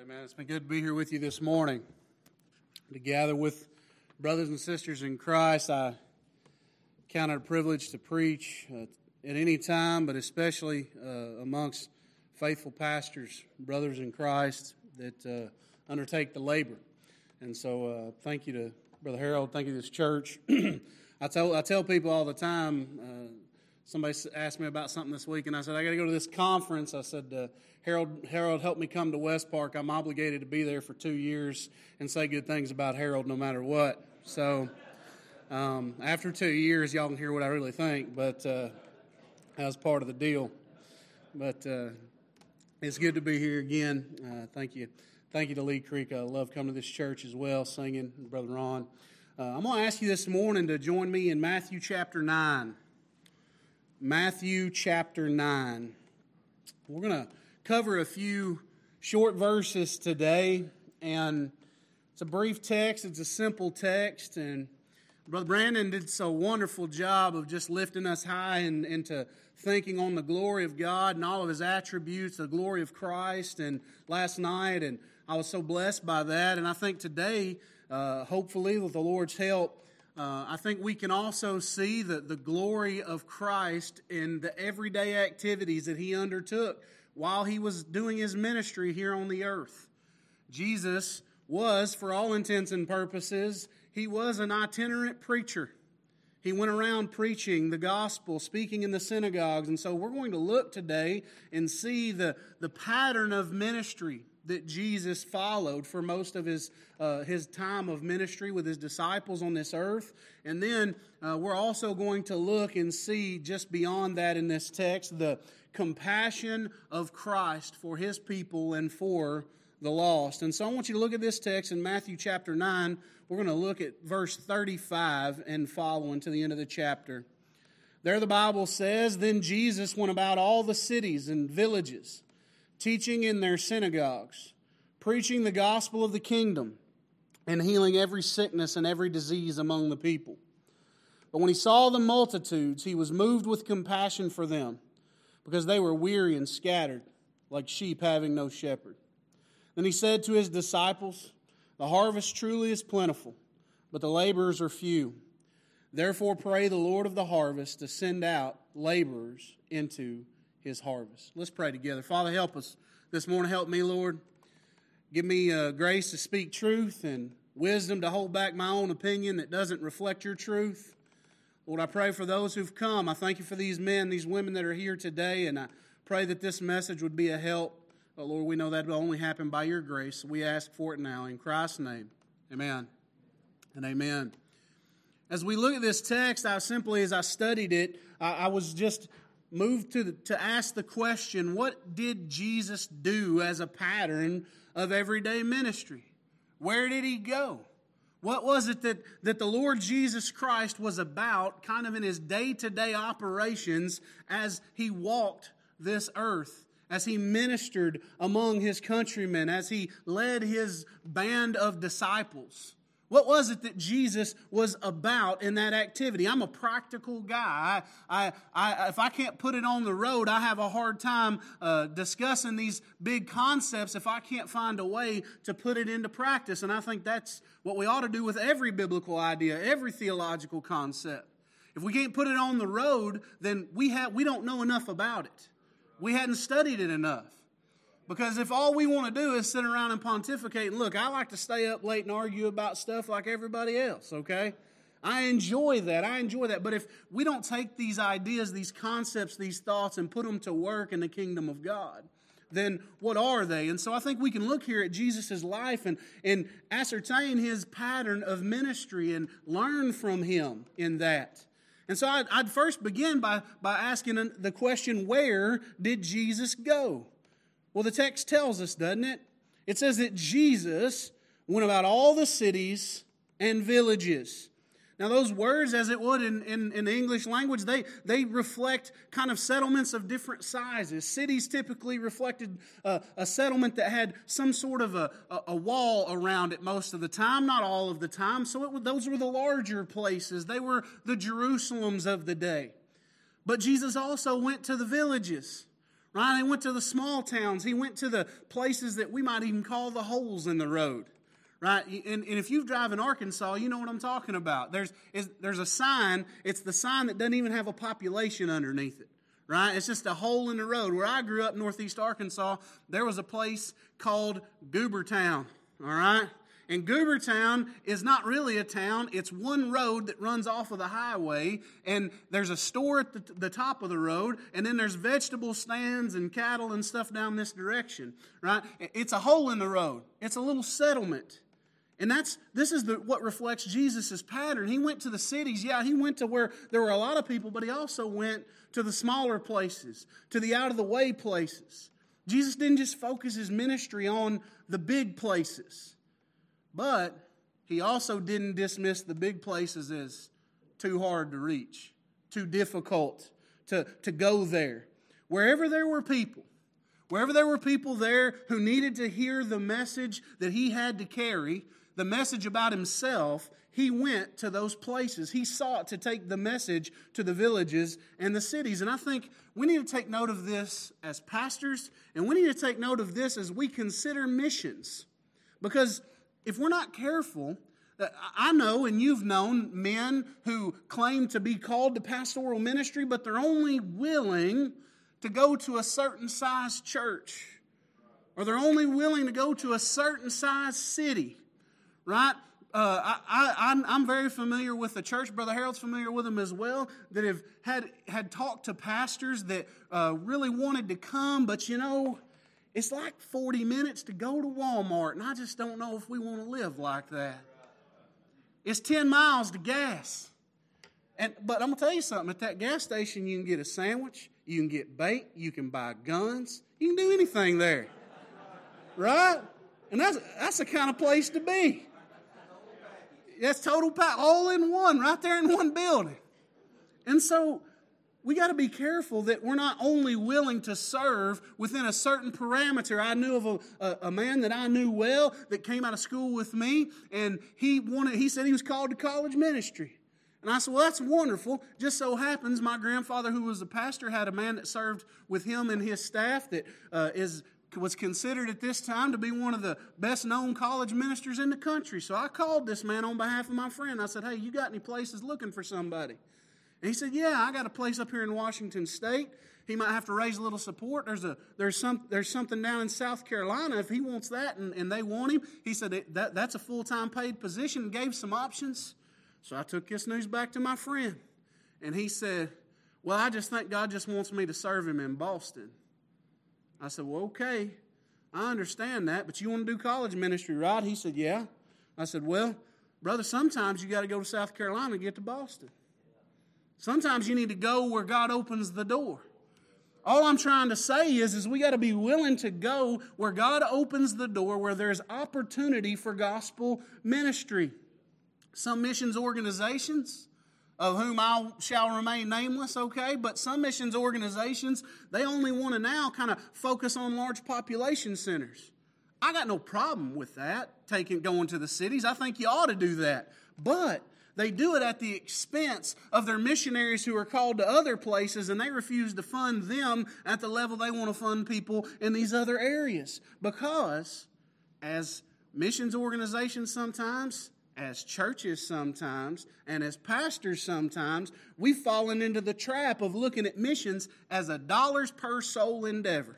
Amen. It's been good to be here with you this morning. To gather with brothers and sisters in Christ, I count it a privilege to preach uh, at any time, but especially uh, amongst faithful pastors, brothers in Christ that uh, undertake the labor. And so, uh, thank you to Brother Harold. Thank you to this church. I tell I tell people all the time. Somebody asked me about something this week, and I said I got to go to this conference. I said uh, Harold Harold helped me come to West Park. I'm obligated to be there for two years and say good things about Harold no matter what. So. Um, after two years, y'all can hear what I really think, but uh, that was part of the deal. But uh, it's good to be here again. Uh, thank you. Thank you to Lee Creek. I love coming to this church as well, singing, Brother Ron. Uh, I'm going to ask you this morning to join me in Matthew chapter 9. Matthew chapter 9. We're going to cover a few short verses today, and it's a brief text, it's a simple text, and Brother Brandon did so wonderful job of just lifting us high and into thinking on the glory of God and all of His attributes, the glory of Christ. And last night, and I was so blessed by that. And I think today, uh, hopefully, with the Lord's help, uh, I think we can also see the, the glory of Christ in the everyday activities that He undertook while He was doing His ministry here on the earth. Jesus was, for all intents and purposes, he was an itinerant preacher. He went around preaching the gospel, speaking in the synagogues. And so we're going to look today and see the, the pattern of ministry that Jesus followed for most of his, uh, his time of ministry with his disciples on this earth. And then uh, we're also going to look and see just beyond that in this text the compassion of Christ for his people and for the lost. And so I want you to look at this text in Matthew chapter 9. We're going to look at verse 35 and following to the end of the chapter. There the Bible says, Then Jesus went about all the cities and villages, teaching in their synagogues, preaching the gospel of the kingdom, and healing every sickness and every disease among the people. But when he saw the multitudes, he was moved with compassion for them, because they were weary and scattered, like sheep having no shepherd. Then he said to his disciples, The harvest truly is plentiful, but the laborers are few. Therefore, pray the Lord of the harvest to send out laborers into his harvest. Let's pray together. Father, help us this morning. Help me, Lord. Give me uh, grace to speak truth and wisdom to hold back my own opinion that doesn't reflect your truth. Lord, I pray for those who've come. I thank you for these men, these women that are here today, and I pray that this message would be a help but Lord, we know that will only happen by your grace. We ask for it now in Christ's name. Amen and amen. As we look at this text, I simply, as I studied it, I, I was just moved to, the, to ask the question what did Jesus do as a pattern of everyday ministry? Where did he go? What was it that, that the Lord Jesus Christ was about, kind of in his day to day operations as he walked this earth? as he ministered among his countrymen, as he led his band of disciples. What was it that Jesus was about in that activity? I'm a practical guy. I, I, if I can't put it on the road, I have a hard time uh, discussing these big concepts if I can't find a way to put it into practice. And I think that's what we ought to do with every biblical idea, every theological concept. If we can't put it on the road, then we, have, we don't know enough about it we hadn't studied it enough. Because if all we want to do is sit around and pontificate, and look, I like to stay up late and argue about stuff like everybody else, okay? I enjoy that. I enjoy that. But if we don't take these ideas, these concepts, these thoughts, and put them to work in the kingdom of God, then what are they? And so I think we can look here at Jesus' life and, and ascertain his pattern of ministry and learn from him in that. And so I'd, I'd, first begin by, by asking the question where did Jesus go? Well, the text tells us, doesn't it? It says that Jesus went about all the cities and villages. Now, those words, as it would in, in, in, the English language, they, they reflect kind of settlements of different sizes. Cities typically reflected uh, a settlement that had some sort of a, a, a, wall around it most of the time, not all of the time. So it, those were the larger places, they were the Jerusalems of the day. But Jesus also went to the villages. Right? He went to the small towns. He went to the places that we might even call the holes in the road. Right? And, and if you drive in Arkansas, you know what I'm talking about. There's, there's a sign, it's the sign that doesn't even have a population underneath it right? It's just a hole in the road. Where I grew up, northeast Arkansas, there was a place called Goobertown, all right? And Goobertown is not really a town. It's one road that runs off of the highway, and there's a store at the, the, top of the road, and then there's vegetable stands and cattle and stuff down this direction, right? It's a hole in the road. It's a little settlement. And that's this is the, what reflects Jesus' pattern. He went to the cities. Yeah, he went to where there were a lot of people, but he also went to the smaller places, to the out of the way places. Jesus didn't just focus his ministry on the big places. But he also didn't dismiss the big places as too hard to reach, too difficult to, to go there. Wherever there were people, wherever there were people there who needed to hear the message that he had to carry, the message about himself, he went to those places. He sought to take the message to the villages and the cities. And I think we need to take note of this as pastors, and we need to take note of this as we consider missions. Because if we're not careful, uh, I know and you've known men who claim to be called to pastoral ministry, but they're only willing to go to a certain size church, or they're only willing to go to a certain size city, right? Uh, I, am very familiar with the church. Brother Harold's familiar with them as well. That have had had talked to pastors that uh, really wanted to come, but you know, it's like 40 minutes to go to Walmart, and I just don't know if we want to live like that. It's 10 miles to gas. And, but I'm going to tell you something at that gas station, you can get a sandwich, you can get bait, you can buy guns, you can do anything there. Right? And that's, that's the kind of place to be. That's total pack, all in one, right there in one building. And so we got to be careful that we're not only willing to serve within a certain parameter. I knew of a, a, a, man that I knew well that came out of school with me, and he wanted. He said he was called to college ministry. And I said, Well, that's wonderful. Just so happens my grandfather, who was a pastor, had a man that served with him and his staff that uh, is was considered at this time to be one of the best known college ministers in the country. So I called this man on behalf of my friend. I said, Hey, you got any places looking for somebody? He said, Yeah, I got a place up here in Washington State. He might have to raise a little support. There's, a, there's, some, there's something down in South Carolina. If he wants that and, and they want him, he said that, that's a full time paid position gave some options. So I took this news back to my friend. And he said, Well, I just think God just wants me to serve him in Boston. I said, Well, okay. I understand that, but you want to do college ministry, right? He said, Yeah. I said, Well, brother, sometimes you got to go to South Carolina to get to Boston. Sometimes you need to go where God opens the door. All I'm trying to say is, is we got to be willing to go where God opens the door, where there's opportunity for gospel ministry. Some missions organizations, of whom I shall remain nameless, okay, but some missions organizations, they only want to now kind of focus on large population centers. I got no problem with that, taking going to the cities. I think you ought to do that. But they do it at the expense of their missionaries who are called to other places, and they refuse to fund them at the level they want to fund people in these other areas. Because, as missions organizations sometimes, as churches sometimes, and as pastors sometimes, we've fallen into the trap of looking at missions as a dollars per soul endeavor.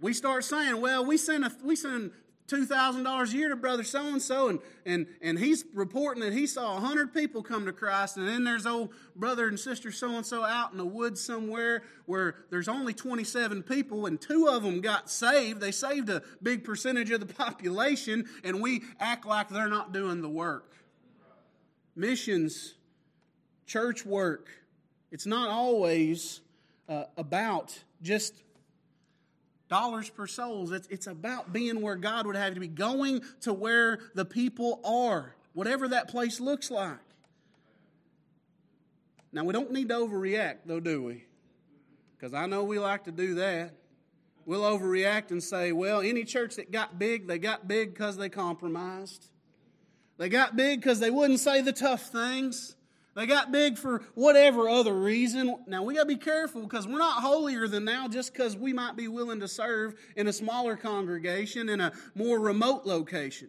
We start saying, well, we send, a, we send $2,000 a year to brother so and so, and and and he's reporting that he saw 100 people come to Christ, and then there's old brother and sister so and so out in the woods somewhere where there's only 27 people, and two of them got saved. They saved a big percentage of the population, and we act like they're not doing the work. Missions, church work, it's not always uh, about just dollars per souls. It's, it's about being where God would have to be, going to where the people are, whatever that place looks like. Now, we don't need to overreact, though, do we? Because I know we like to do that. We'll overreact and say, well, any church that got big, they got big because they compromised. They got big because they wouldn't say the tough things. They got big for whatever other reason. Now we got to be careful because we're not holier than thou just because we might be willing to serve in a smaller congregation in a more remote location.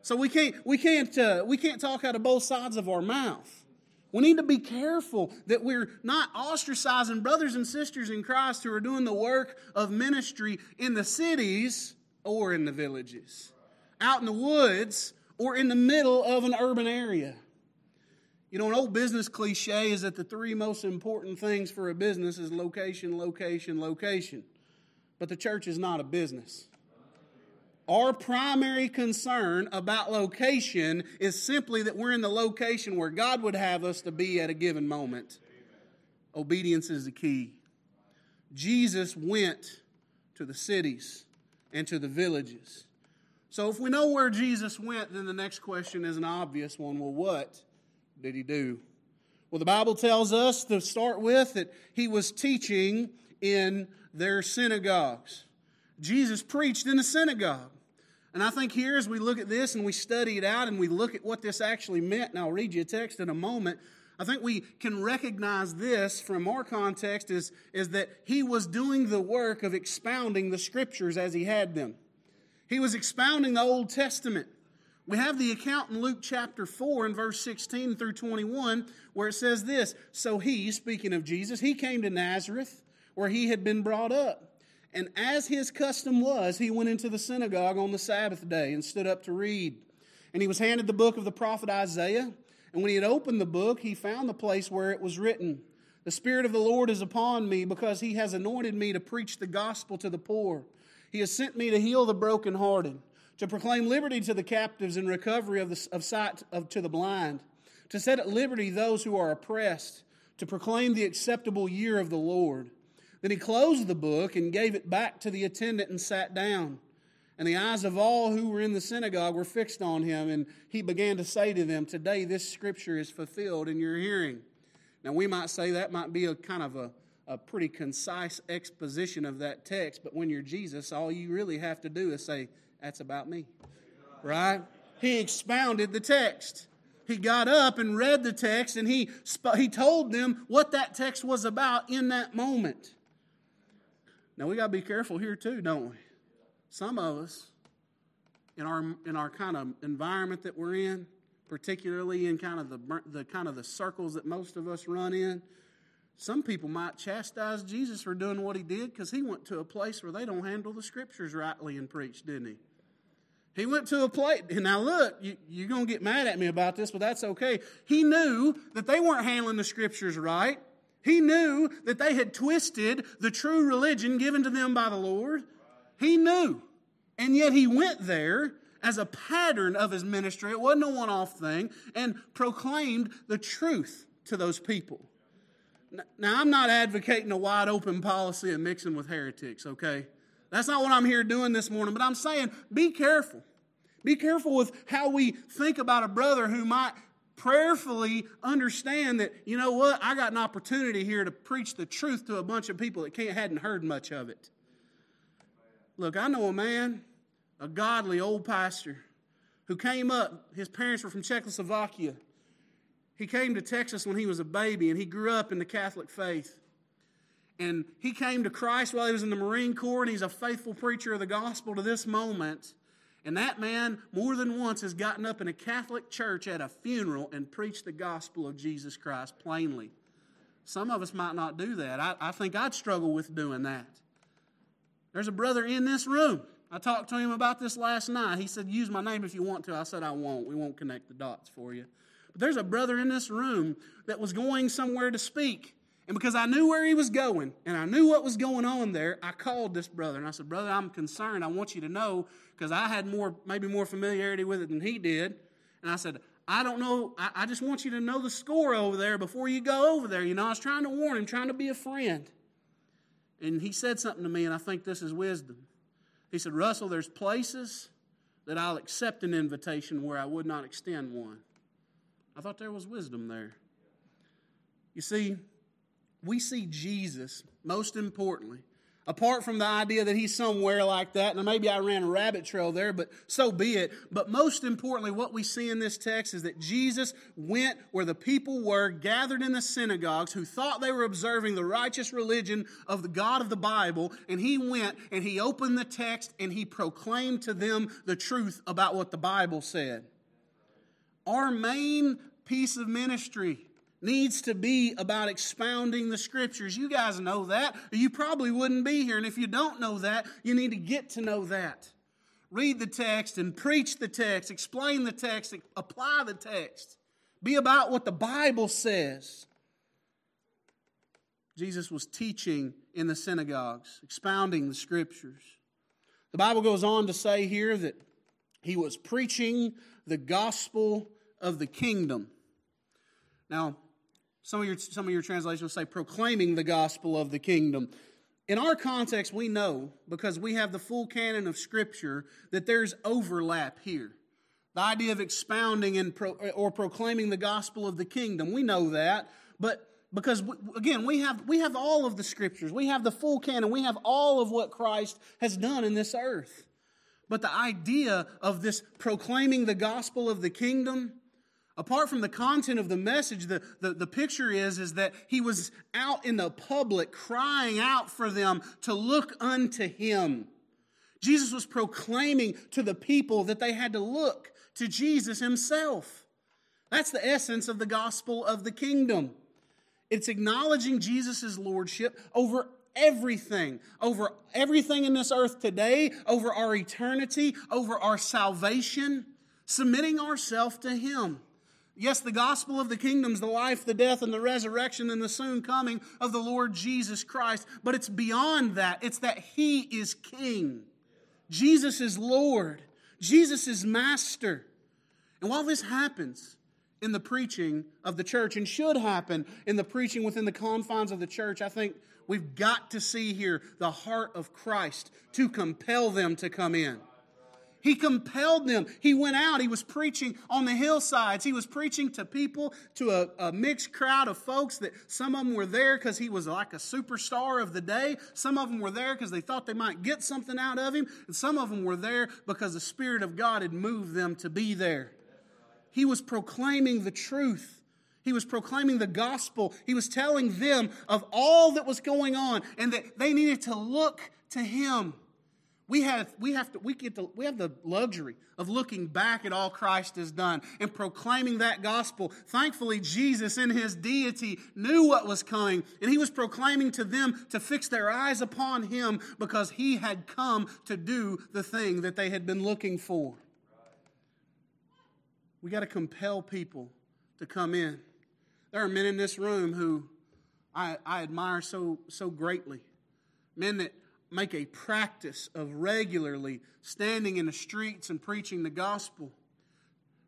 So we can't we can't uh, we can't talk out of both sides of our mouth. We need to be careful that we're not ostracizing brothers and sisters in Christ who are doing the work of ministry in the cities or in the villages, out in the woods or in the middle of an urban area. You know, an old business cliche is that the three most important things for a business is location, location, location. But the church is not a business. Our primary concern about location is simply that we're in the location where God would have us to be at a given moment. Obedience is the key. Jesus went to the cities and to the villages. So, if we know where Jesus went, then the next question is an obvious one. Well, what did he do? Well, the Bible tells us to start with that he was teaching in their synagogues. Jesus preached in the synagogue. And I think here, as we look at this and we study it out and we look at what this actually meant, and I'll read you a text in a moment, I think we can recognize this from our context is, is that he was doing the work of expounding the scriptures as he had them. He was expounding the Old Testament. We have the account in Luke chapter 4 and verse 16 through 21 where it says this So he, speaking of Jesus, he came to Nazareth where he had been brought up. And as his custom was, he went into the synagogue on the Sabbath day and stood up to read. And he was handed the book of the prophet Isaiah. And when he had opened the book, he found the place where it was written The Spirit of the Lord is upon me because he has anointed me to preach the gospel to the poor. He has sent me to heal the brokenhearted to proclaim liberty to the captives and recovery of, the, of sight of, to the blind, to set at liberty those who are oppressed, to proclaim the acceptable year of the Lord. Then he closed the book and gave it back to the attendant and sat down. And the eyes of all who were in the synagogue were fixed on him, and he began to say to them, Today this scripture is fulfilled in your hearing. Now, we might say that might be a kind of a, a pretty concise exposition of that text, but when you're Jesus, all you really have to do is say, that's about me. Right? He expounded the text. He got up and read the text and he, he told them what that text was about in that moment. Now we got to be careful here too, don't we? Some of us, in our in our kind of environment that we're in, particularly in kind of the the kind of the circles that most of us run in, some people might chastise Jesus for doing what he did because he went to a place where they don't handle the scriptures rightly and preach, didn't he? He went to a place. Now, look, you, you're going to get mad at me about this, but that's okay. He knew that they weren't handling the scriptures right. He knew that they had twisted the true religion given to them by the Lord. He knew. And yet he went there as a pattern of his ministry. It wasn't a one off thing, and proclaimed the truth to those people. Now, I'm not advocating a wide open policy of mixing with heretics, okay? That's not what I'm here doing this morning, but I'm saying be careful. Be careful with how we think about a brother who might prayerfully understand that, you know what, I got an opportunity here to preach the truth to a bunch of people that can't, hadn't heard much of it. Look, I know a man, a godly old pastor, who came up, his parents were from Czechoslovakia. He came to Texas when he was a baby and he grew up in the Catholic faith. And he came to Christ while he was in the Marine Corps, and he's a faithful preacher of the gospel to this moment. And that man, more than once, has gotten up in a Catholic church at a funeral and preached the gospel of Jesus Christ plainly. Some of us might not do that. I, I think I'd struggle with doing that. There's a brother in this room. I talked to him about this last night. He said, Use my name if you want to. I said, I won't. We won't connect the dots for you. But there's a brother in this room that was going somewhere to speak. And because I knew where he was going and I knew what was going on there, I called this brother and I said, Brother, I'm concerned. I want you to know because I had more, maybe more familiarity with it than he did. And I said, I don't know. I, I, just want you to know the score over there before you go over there. You know, I was trying to warn him, trying to be a friend. And he said something to me, and I think this is wisdom. He said, Russell, there's places that I'll accept an invitation where I would not extend one. I thought there was wisdom there. You see, we see Jesus, most importantly, Apart from the idea that he's somewhere like that, Now, maybe I ran a rabbit trail there, but so be it. But most importantly, what we see in this text is that Jesus went where the people were gathered in the synagogues who thought they were observing the righteous religion of the God of the Bible, and he went and he opened the text and he proclaimed to them the truth about what the Bible said. Our main piece of ministry needs to be about expounding the scriptures. You guys know that, you probably wouldn't be here. And if you don't know that, you need to get to know that. Read the text and preach the text, explain the text, apply the text. Be about what the Bible says. Jesus was teaching in the synagogues, expounding the scriptures. The Bible goes on to say here that he was preaching the gospel of the kingdom. Now, some of your, some of your translations say proclaiming the gospel of the kingdom. In our context, we know, because we have the full canon of Scripture, that there's overlap here. The idea of expounding and pro, or proclaiming the gospel of the kingdom, we know that. But because again, we have we have all of the scriptures, we have the full canon, we have all of what Christ has done in this earth. But the idea of this proclaiming the gospel of the kingdom, Apart from the content of the message, the, the, the, picture is, is that he was out in the public crying out for them to look unto him. Jesus was proclaiming to the people that they had to look to Jesus himself. That's the essence of the gospel of the kingdom. It's acknowledging Jesus' lordship over everything, over everything in this earth today, over our eternity, over our salvation, submitting ourselves to him. Yes, the gospel of the kingdom is the life, the death, and the resurrection and the soon coming of the Lord Jesus Christ. But it's beyond that. It's that He is King. Jesus is Lord. Jesus is Master. And while this happens in the preaching of the church and should happen in the preaching within the confines of the church, I think we've got to see here the heart of Christ to compel them to come in. He compelled them. He went out. He was preaching on the hillsides. He was preaching to people, to a, a mixed crowd of folks that some of them were there because he was like a superstar of the day. Some of them were there because they thought they might get something out of him. And some of them were there because the Spirit of God had moved them to be there. He was proclaiming the truth. He was proclaiming the gospel. He was telling them of all that was going on and that they needed to look to him. We have, we have to, we get the, we have the luxury of looking back at all Christ has done and proclaiming that gospel. Thankfully, Jesus in his deity knew what was coming and he was proclaiming to them to fix their eyes upon him because he had come to do the thing that they had been looking for. We got to compel people to come in. There are men in this room who I, I admire so, so greatly. Men that make a practice of regularly standing in the streets and preaching the gospel,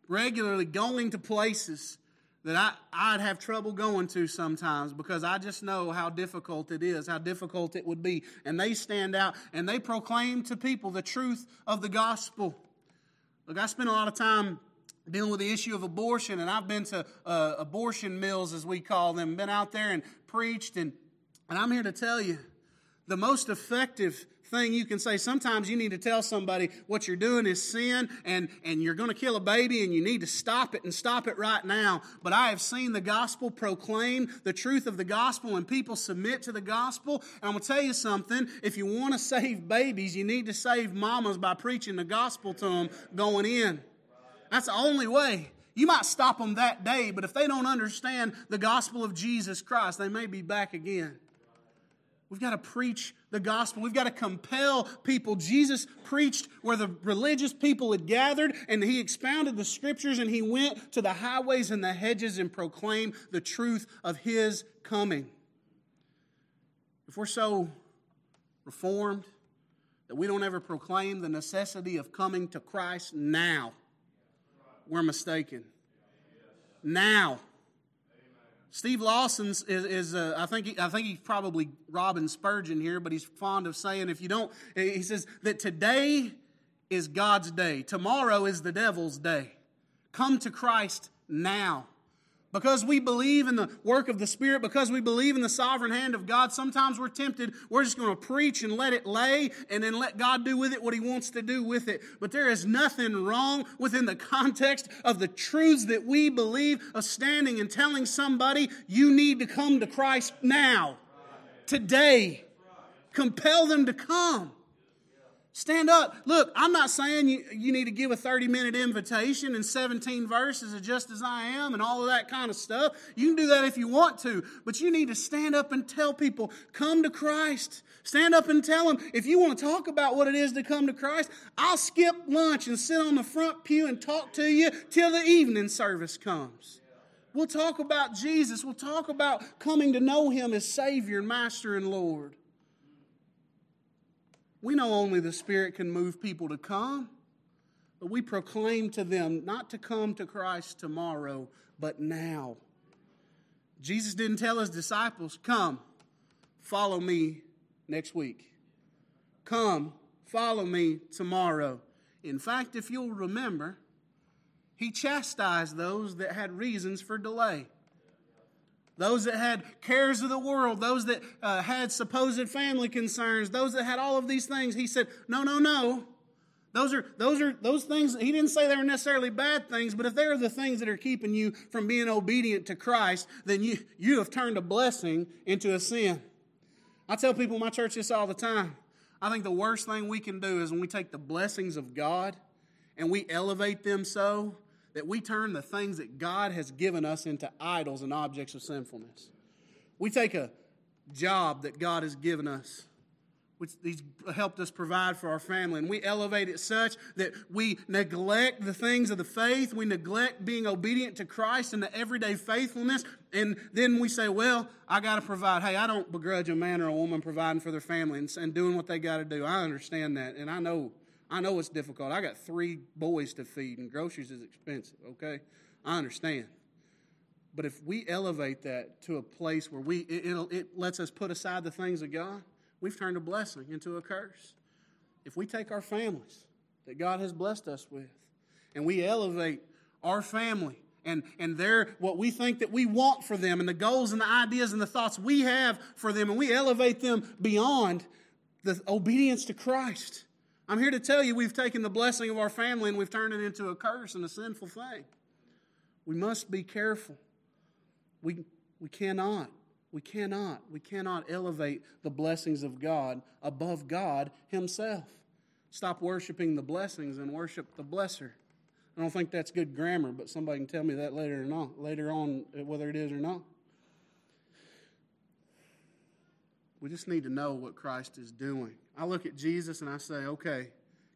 regularly going to places that I, I'd have trouble going to sometimes because I just know how difficult it is, how difficult it would be. And they stand out and they proclaim to people the truth of the gospel. Look, I spend a lot of time dealing with the issue of abortion, and I've been to uh, abortion mills, as we call them, been out there and preached, and, and I'm here to tell you the most effective thing you can say. Sometimes you need to tell somebody what you're doing is sin and, and you're going to kill a baby and you need to stop it and stop it right now. But I have seen the gospel proclaim the truth of the gospel and people submit to the gospel. And I'm going to tell you something. If you want to save babies, you need to save mamas by preaching the gospel to them going in. That's the only way. You might stop them that day, but if they don't understand the gospel of Jesus Christ, they may be back again. We've got to preach the gospel. We've got to compel people. Jesus preached where the religious people had gathered, and he expounded the scriptures, and he went to the highways and the hedges and proclaimed the truth of his coming. If we're so reformed that we don't ever proclaim the necessity of coming to Christ now, we're mistaken. Now. Steve Lawson is, is uh, I think he, I think he's probably Robin Spurgeon here, but he's fond of saying if you don't, he says that today is God's day, tomorrow is the devil's day. Come to Christ now. Because we believe in the work of the Spirit, because we believe in the sovereign hand of God, sometimes we're tempted, we're just going to preach and let it lay and then let God do with it what He wants to do with it. But there is nothing wrong within the context of the truths that we believe of standing and telling somebody, you need to come to Christ now, today. Compel them to come. Stand up. Look, I'm not saying you, you need to give a 30 minute invitation and 17 verses of just as I am and all of that kind of stuff. You can do that if you want to, but you need to stand up and tell people, come to Christ. Stand up and tell them, if you want to talk about what it is to come to Christ, I'll skip lunch and sit on the front pew and talk to you till the evening service comes. We'll talk about Jesus. We'll talk about coming to know Him as Savior and Master and Lord. We know only the Spirit can move people to come, but we proclaim to them not to come to Christ tomorrow, but now. Jesus didn't tell his disciples, Come, follow me next week. Come, follow me tomorrow. In fact, if you'll remember, he chastised those that had reasons for delay those that had cares of the world, those that uh, had supposed family concerns, those that had all of these things. He said, No, no, no. Those are those are those things. He didn't say they were necessarily bad things, but if they are the things that are keeping you from being obedient to Christ, then you you have turned a blessing into a sin. I tell people in my church this all the time. I think the worst thing we can do is when we take the blessings of God and we elevate them so that we turn the things that God has given us into idols and objects of sinfulness. We take a job that God has given us, which He's helped us provide for our family, and we elevate it such that we neglect the things of the faith, we neglect being obedient to Christ and the everyday faithfulness, and then we say, Well, I got to provide. Hey, I don't begrudge a man or a woman providing for their family and, and doing what they got to do. I understand that, and I know I know it's difficult. I got three boys to feed, and groceries is expensive, okay? I understand. But if we elevate that to a place where we it, it lets us put aside the things of God, we've turned a blessing into a curse. If we take our families that God has blessed us with, and we elevate our family and, and their what we think that we want for them and the goals and the ideas and the thoughts we have for them, and we elevate them beyond the obedience to Christ, I'm here to tell you we've taken the blessing of our family and we've turned it into a curse and a sinful thing. We must be careful. We, we cannot, we cannot, we cannot elevate the blessings of God above God Himself. Stop worshiping the blessings and worship the blesser. I don't think that's good grammar, but somebody can tell me that later or not, later on, whether it is or not. We just need to know what Christ is doing. I look at Jesus and I say, okay,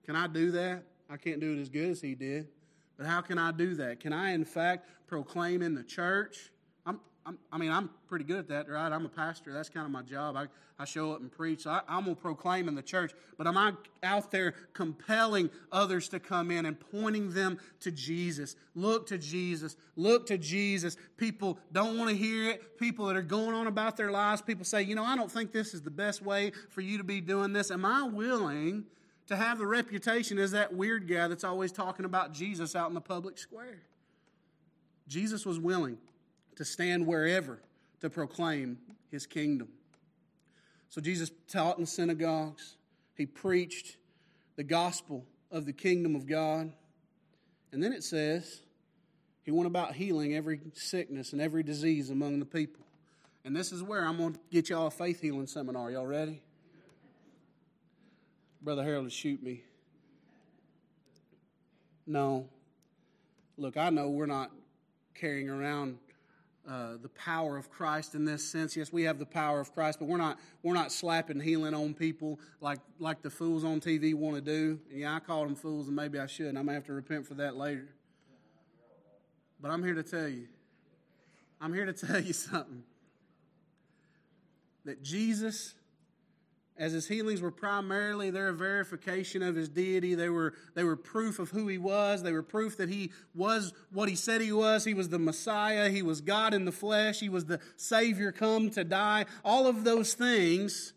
can I do that? I can't do it as good as he did. But how can I do that? Can I, in fact, proclaim in the church? I'm, I'm, mean, I'm pretty good at that, right? I'm a pastor. That's kind of my job. I, I show up and preach. So I, I'm going to proclaim in the church. But am I out there compelling others to come in and pointing them to Jesus? Look to Jesus. Look to Jesus. People don't want to hear it. People that are going on about their lives, people say, you know, I don't think this is the best way for you to be doing this. Am I willing to have the reputation as that weird guy that's always talking about Jesus out in the public square? Jesus was willing to stand wherever to proclaim his kingdom. So Jesus taught in synagogues, he preached the gospel of the kingdom of God. And then it says, he went about healing every sickness and every disease among the people. And this is where I'm going to get y'all a faith healing seminar. Y'all ready? Brother Harold to shoot me. No. Look, I know we're not carrying around uh, the power of Christ in this sense. Yes, we have the power of Christ, but we're not we're not slapping healing on people like like the fools on TV want to do. And yeah, I call them fools, and maybe I should. And I may have to repent for that later. But I'm here to tell you. I'm here to tell you something. That Jesus as his healings were primarily their verification of his deity. They were, they were proof of who he was. They were proof that he was what he said he was. He was the Messiah. He was God in the flesh. He was the Savior come to die. All of those things,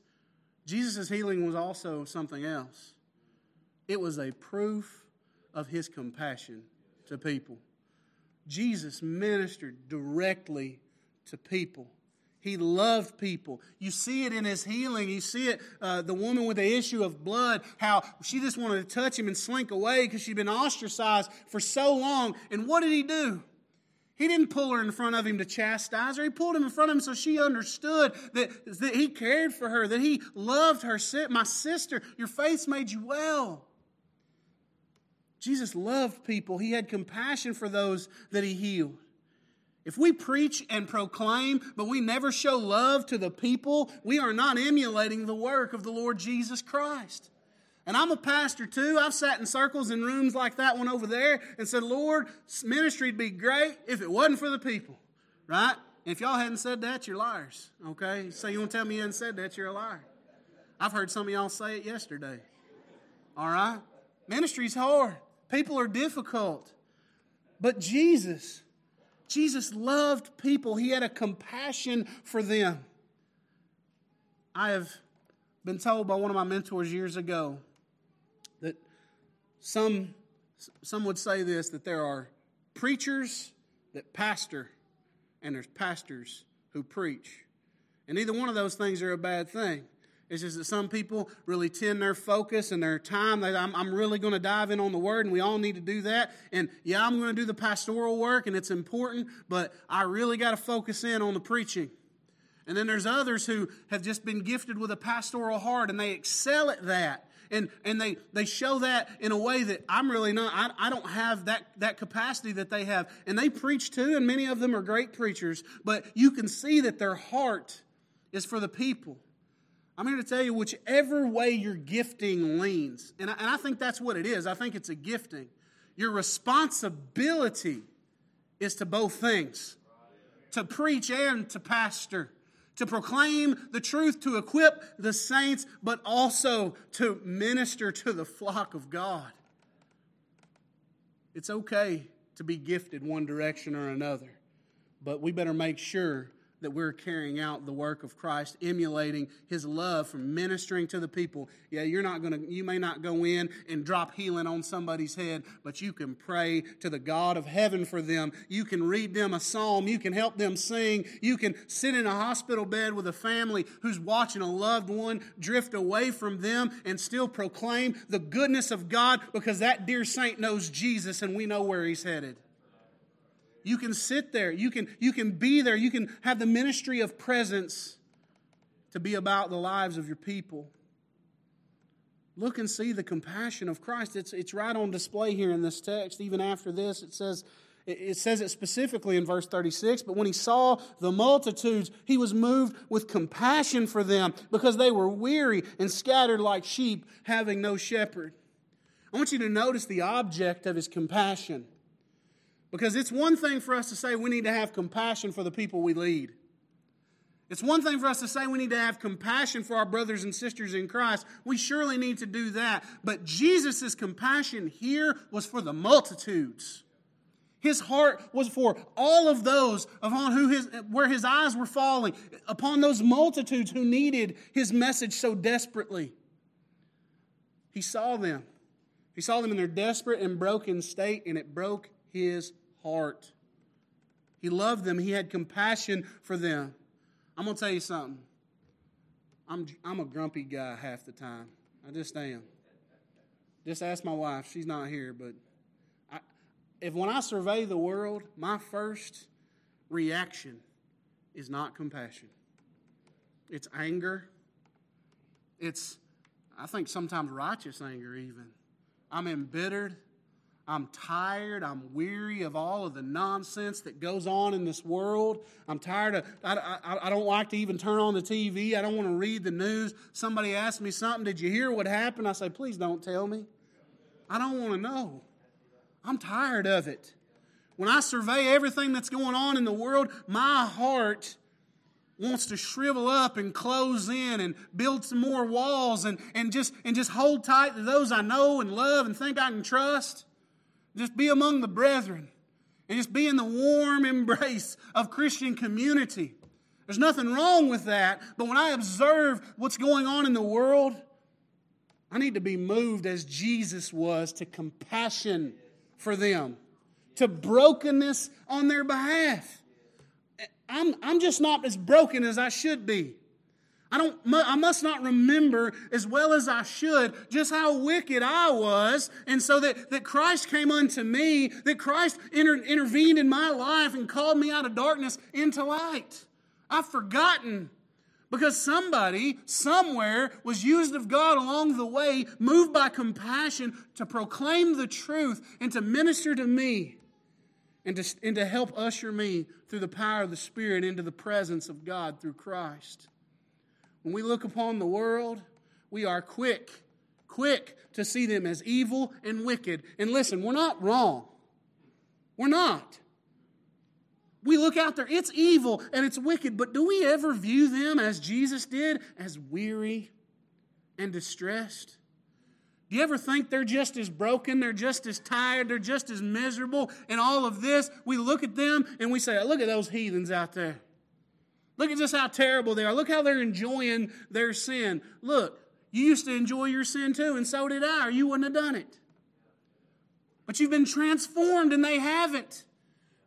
Jesus' healing was also something else. It was a proof of his compassion to people. Jesus ministered directly to people. He loved people. You see it in his healing. You see it, uh, the woman with the issue of blood, how she just wanted to touch him and slink away because she'd been ostracized for so long. And what did he do? He didn't pull her in front of him to chastise her. He pulled him in front of him so she understood that, that he cared for her, that he loved her. My sister, your faith made you well. Jesus loved people. He had compassion for those that he healed. If we preach and proclaim, but we never show love to the people, we are not emulating the work of the Lord Jesus Christ. And I'm a pastor too. I've sat in circles in rooms like that one over there and said, Lord, ministry'd be great if it wasn't for the people. Right? if y'all hadn't said that, you're liars. Okay? So you want to tell me you hadn't said that, you're a liar. I've heard some of y'all say it yesterday. All right? Ministry's hard. People are difficult. But Jesus, Jesus loved people. He had a compassion for them. I have been told by one of my mentors years ago that some, some would say this that there are preachers that pastor, and there's pastors who preach. And either one of those things are a bad thing. It's just that some people really tend their focus and their time. I'm, I'm really going to dive in on the word, and we all need to do that. And yeah, I'm going to do the pastoral work, and it's important, but I really got to focus in on the preaching. And then there's others who have just been gifted with a pastoral heart, and they excel at that and, and they, they show that in a way that I'm really not, I, I don't have that, that capacity that they have. And they preach too, and many of them are great preachers, but you can see that their heart is for the people. I'm here to tell you, whichever way your gifting leans, and I, and I think that's what it is, I think it's a gifting. Your responsibility is to both things to preach and to pastor to proclaim the truth, to equip the saints, but also to minister to the flock of God. It's okay to be gifted one direction or another, but we better make sure that we're carrying out the work of Christ, emulating his love from ministering to the people. Yeah, you're not going to, you may not go in and drop healing on somebody's head, but you can pray to the God of heaven for them. You can read them a psalm. You can help them sing. You can sit in a hospital bed with a family who's watching a loved one drift away from them and still proclaim the goodness of God because that dear saint knows Jesus and we know where he's headed. You can sit there. You can, you can be there. You can have the ministry of presence to be about the lives of your people. Look and see the compassion of Christ. It's, it's right on display here in this text. Even after this, it says, it says it specifically in verse 36 but when he saw the multitudes he was moved with compassion for them because they were weary and scattered like sheep having no shepherd i want you to notice the object of his compassion because it's one thing for us to say we need to have compassion for the people we lead. It's one thing for us to say we need to have compassion for our brothers and sisters in Christ. We surely need to do that. But Jesus' compassion here was for the multitudes. His heart was for all of those upon who his, where his eyes were falling, upon those multitudes who needed his message so desperately. He saw them. He saw them in their desperate and broken state, and it broke his heart. He loved them, he had compassion for them. I'm going to tell you something. I'm, I'm a grumpy guy half the time. I just am. Just ask my wife. She's not here, but I, if when I survey the world, my first reaction is not compassion. It's anger. It's, I think, sometimes righteous anger, even. I'm embittered. I'm tired. I'm weary of all of the nonsense that goes on in this world. I'm tired of, I, I, I, don't like to even turn on the TV. I don't want to read the news. Somebody asked me something, Did you hear what happened? I say, Please don't tell me. I don't want to know. I'm tired of it. When I survey everything that's going on in the world, my heart wants to shrivel up and close in and build some more walls and, and, just, and just hold tight to those I know and love and think I can trust. Just be among the brethren and just be in the warm embrace of Christian community. There's nothing wrong with that, but when I observe what's going on in the world, I need to be moved as Jesus was to compassion for them, to brokenness on their behalf. I'm, I'm just not as broken as I should be. I don't I must not remember as well as I should just how wicked I was and so that, that Christ came unto me that Christ inter, intervened in my life and called me out of darkness into light. I've forgotten because somebody somewhere was used of God along the way moved by compassion to proclaim the truth and to minister to me and to, and to help usher me through the power of the Spirit into the presence of God through Christ. When we look upon the world, we are quick, quick to see them as evil and wicked. And listen, we're not wrong. We're not. We look out there, it's evil and it's wicked, but do we ever view them as Jesus did, as weary and distressed? Do you ever think they're just as broken, they're just as tired, they're just as miserable, and all of this? We look at them and we say, Look at those heathens out there. Look at just how terrible they are. Look how they're enjoying their sin. Look, you used to enjoy your sin too, and so did I, or you wouldn't have done it. But you've been transformed, and they haven't.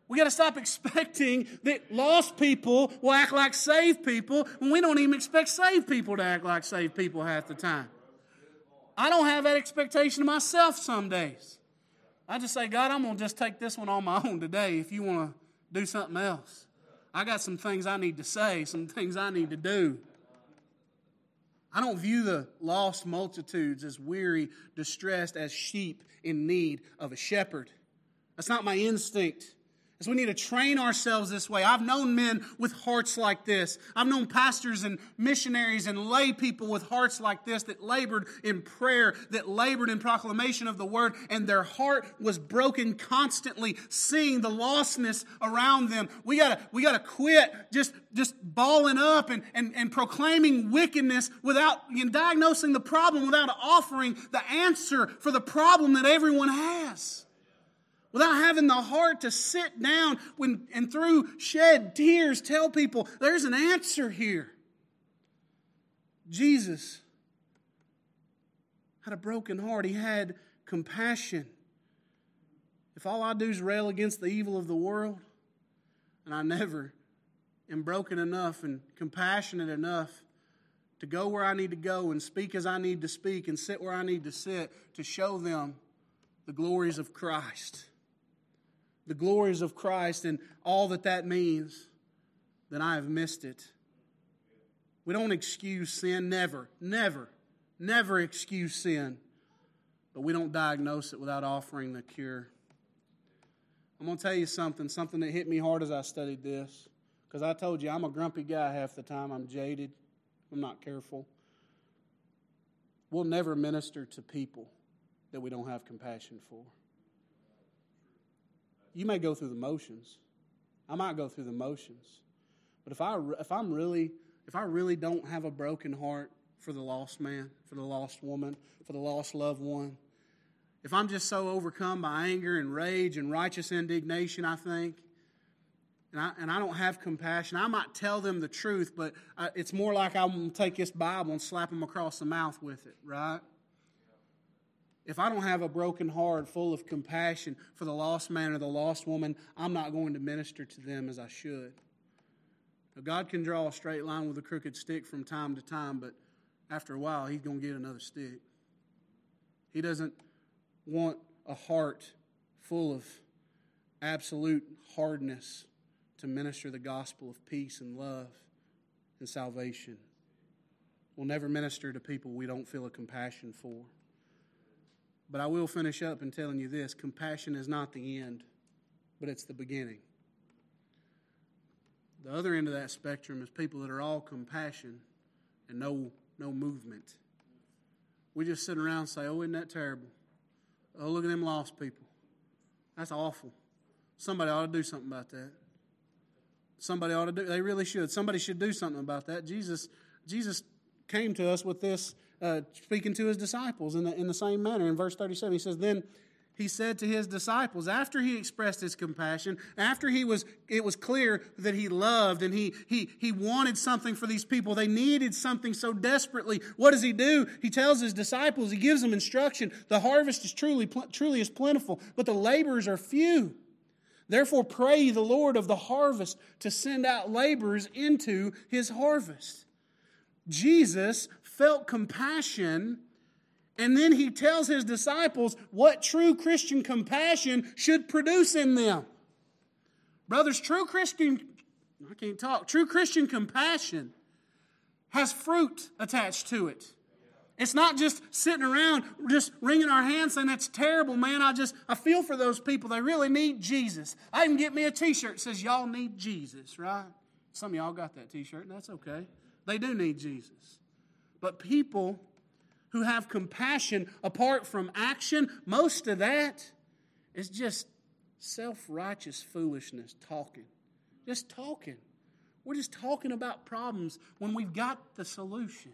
We got to stop expecting that lost people will act like saved people when we don't even expect saved people to act like saved people half the time. I don't have that expectation of myself some days. I just say, God, I'm going to just take this one on my own today if you want to do something else. I got some things I need to say, some things I need to do. I don't view the lost multitudes as weary, distressed, as sheep in need of a shepherd. That's not my instinct. Is we need to train ourselves this way. I've known men with hearts like this. I've known pastors and missionaries and lay people with hearts like this that labored in prayer, that labored in proclamation of the word, and their heart was broken constantly, seeing the lostness around them. We gotta, we gotta quit just, just balling up and, and, and proclaiming wickedness without know, diagnosing the problem, without offering the answer for the problem that everyone has without having the heart to sit down when, and through shed tears tell people there's an answer here. Jesus had a broken heart, he had compassion. If all I do is rail against the evil of the world, and I never am broken enough and compassionate enough to go where I need to go and speak as I need to speak and sit where I need to sit to show them the glories of Christ the glories of Christ and all that that means, then I have missed it. We don't excuse sin, never, never, never excuse sin, but we don't diagnose it without offering the cure. I'm going to tell you something, something that hit me hard as I studied this, because I told you I'm a grumpy guy half the time. I'm jaded, I'm not careful. We'll never minister to people that we don't have compassion for you may go through the motions. I might go through the motions. But if I if I'm really if I really don't have a broken heart for the lost man, for the lost woman, for the lost loved one, if I'm just so overcome by anger and rage and righteous indignation, I think, and I, and I don't have compassion, I might tell them the truth, but I, it's more like I'm going to take this Bible and slap them across the mouth with it, right? If I don't have a broken heart full of compassion for the lost man or the lost woman, I'm not going to minister to them as I should. Now, God can draw a straight line with a crooked stick from time to time, but after a while, He's going to get another stick. He doesn't want a heart full of absolute hardness to minister the gospel of peace and love and salvation. We'll never minister to people we don't feel a compassion for. But I will finish up in telling you this compassion is not the end, but it's the beginning. The other end of that spectrum is people that are all compassion and no, no movement. We just sit around and say, Oh, isn't that terrible? Oh, look at them lost people. That's awful. Somebody ought to do something about that. Somebody ought to do, they really should. Somebody should do something about that. Jesus, Jesus came to us with this uh, speaking to his disciples in the, in the same manner. In verse 37, he says, Then he said to his disciples after he expressed his compassion after he was it was clear that he loved and he he he wanted something for these people. They needed something so desperately. What does he do? He tells his disciples he gives them instruction. The harvest is truly truly is plentiful but the laborers are few. Therefore, pray the Lord of the harvest to send out laborers into his harvest. Jesus felt compassion, and then he tells his disciples what true Christian compassion should produce in them. Brothers, true Christian, I can't talk, true Christian compassion has fruit attached to it. It's not just sitting around just wringing our hands saying that's terrible, man. I just I feel for those people. They really need Jesus. I even get me a t-shirt that says y'all need Jesus, right? Some of y'all got that t-shirt, and that's okay. They do need Jesus. But people who have compassion apart from action, most of that is just self-righteous foolishness talking. Just talking. We're just talking about problems when we've got the solution.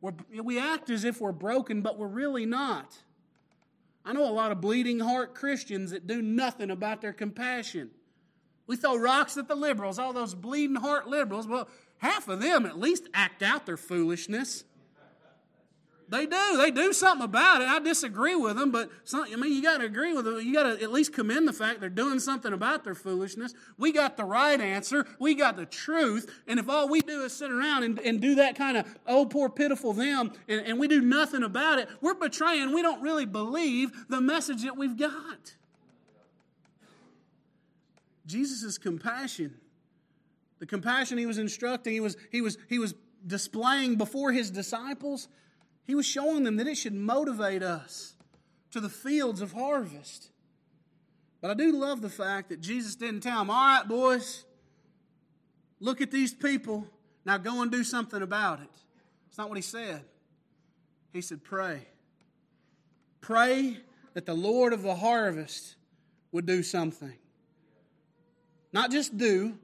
We're, we act as if we're broken, but we're really not. I know a lot of bleeding heart Christians that do nothing about their compassion. We throw rocks at the liberals, all those bleeding heart liberals. Well, half of them at least act out their foolishness. They do. They do something about it. I disagree with them, but some, I mean, you got to agree with them. You got to at least commend the fact they're doing something about their foolishness. We got the right answer. We got the truth. And if all we do is sit around and, and do that kind of, oh, poor, pitiful them, and, and we do nothing about it, we're betraying. We don't really believe the message that we've got. Jesus' compassion, the compassion he was instructing, he was, he was, he was displaying before his disciples he was showing them that it should motivate us to the fields of harvest. But I do love the fact that Jesus didn't tell them, all right, boys, look at these people. Now go and do something about it. It's not what he said. He said, pray. Pray that the Lord of the harvest would do something. Not just do,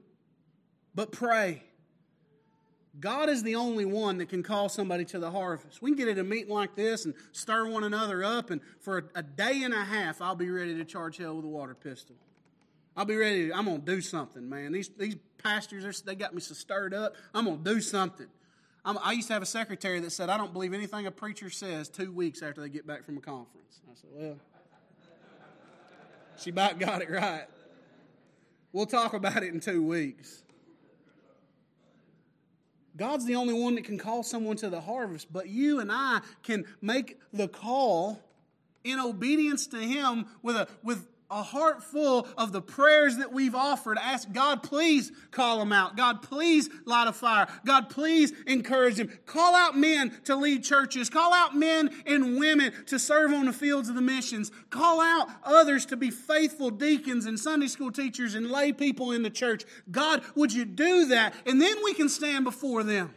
but pray. God is the only one that can call somebody to the harvest. We can get at a meeting like this and stir one another up, and for a, a day and a half, I'll be ready to charge hell with a water pistol. I'll be ready. To, I'm going to do something, man. These, these pastors, they got me so stirred up. I'm going to do something. I'm, i used to have a secretary that said, I don't believe anything a preacher says two weeks after they get back from a conference. I said, well, she about got it right. We'll talk about it in two weeks. God's the only one that can call someone to the harvest, but you and I can make the call in obedience to Him with a, with a heart full of the prayers that we've offered. Ask God, please call them out. God, please light a fire. God, please encourage them. Call out men to lead churches. Call out men and women to serve on the fields of the missions. Call out others to be faithful deacons and Sunday school teachers and lay people in the church. God, would you do that? And then we can stand before them.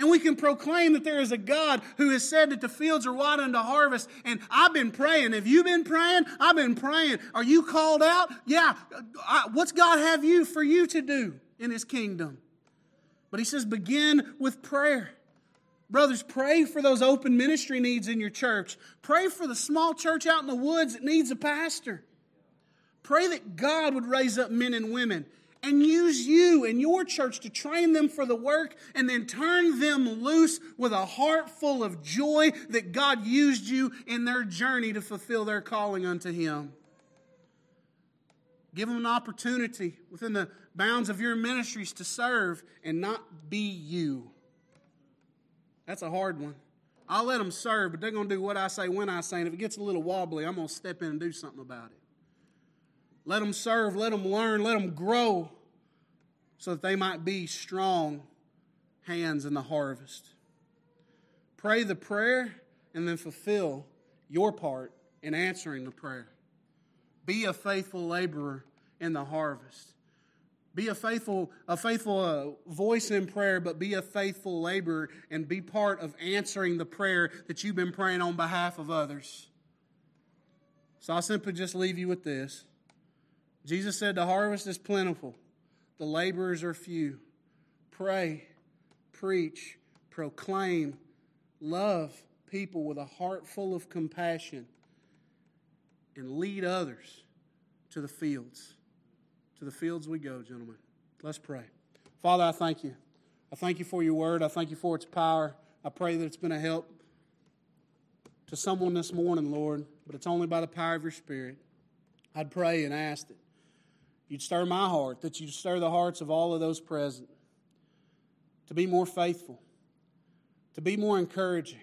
And we can proclaim that there is a God who has said that the fields are wide unto harvest. And I've been praying. Have you been praying? I've been praying. Are you called out? Yeah. What's God have you for you to do in his kingdom? But he says, begin with prayer. Brothers, pray for those open ministry needs in your church. Pray for the small church out in the woods that needs a pastor. Pray that God would raise up men and women and use you and your church to train them for the work and then turn them loose with a heart full of joy that God used you in their journey to fulfill their calling unto Him. Give them an opportunity within the bounds of your ministries to serve and not be you. That's a hard one. I'll let them serve, but they're going to do what I say when I say. And if it gets a little wobbly, I'm going to step in and do something about it. Let them serve, let them learn, let them grow so that they might be strong hands in the harvest. Pray the prayer and then fulfill your part in answering the prayer. Be a faithful laborer in the harvest. Be a faithful, a faithful uh, voice in prayer, but be a faithful laborer and be part of answering the prayer that you've been praying on behalf of others. So I'll simply just leave you with this. Jesus said, The harvest is plentiful, the laborers are few. Pray, preach, proclaim, love people with a heart full of compassion, and lead others to the fields. To the fields we go, gentlemen. Let's pray. Father, I thank you. I thank you for your word. I thank you for its power. I pray that it's been a help to someone this morning, Lord, but it's only by the power of your Spirit. I'd pray and ask that you'd stir my heart, that you'd stir the hearts of all of those present to be more faithful, to be more encouraging,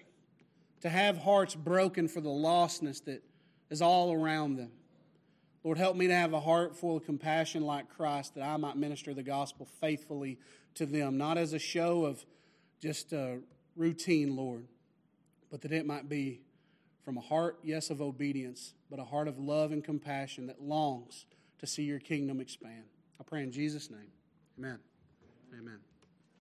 to have hearts broken for the lostness that is all around them. Lord, help me to have a heart full of compassion like Christ that I might minister the gospel faithfully to them, not as a show of just a routine, Lord, but that it might be from a heart, yes, of obedience, but a heart of love and compassion that longs to see your kingdom expand. I pray in Jesus' name. Amen. Amen.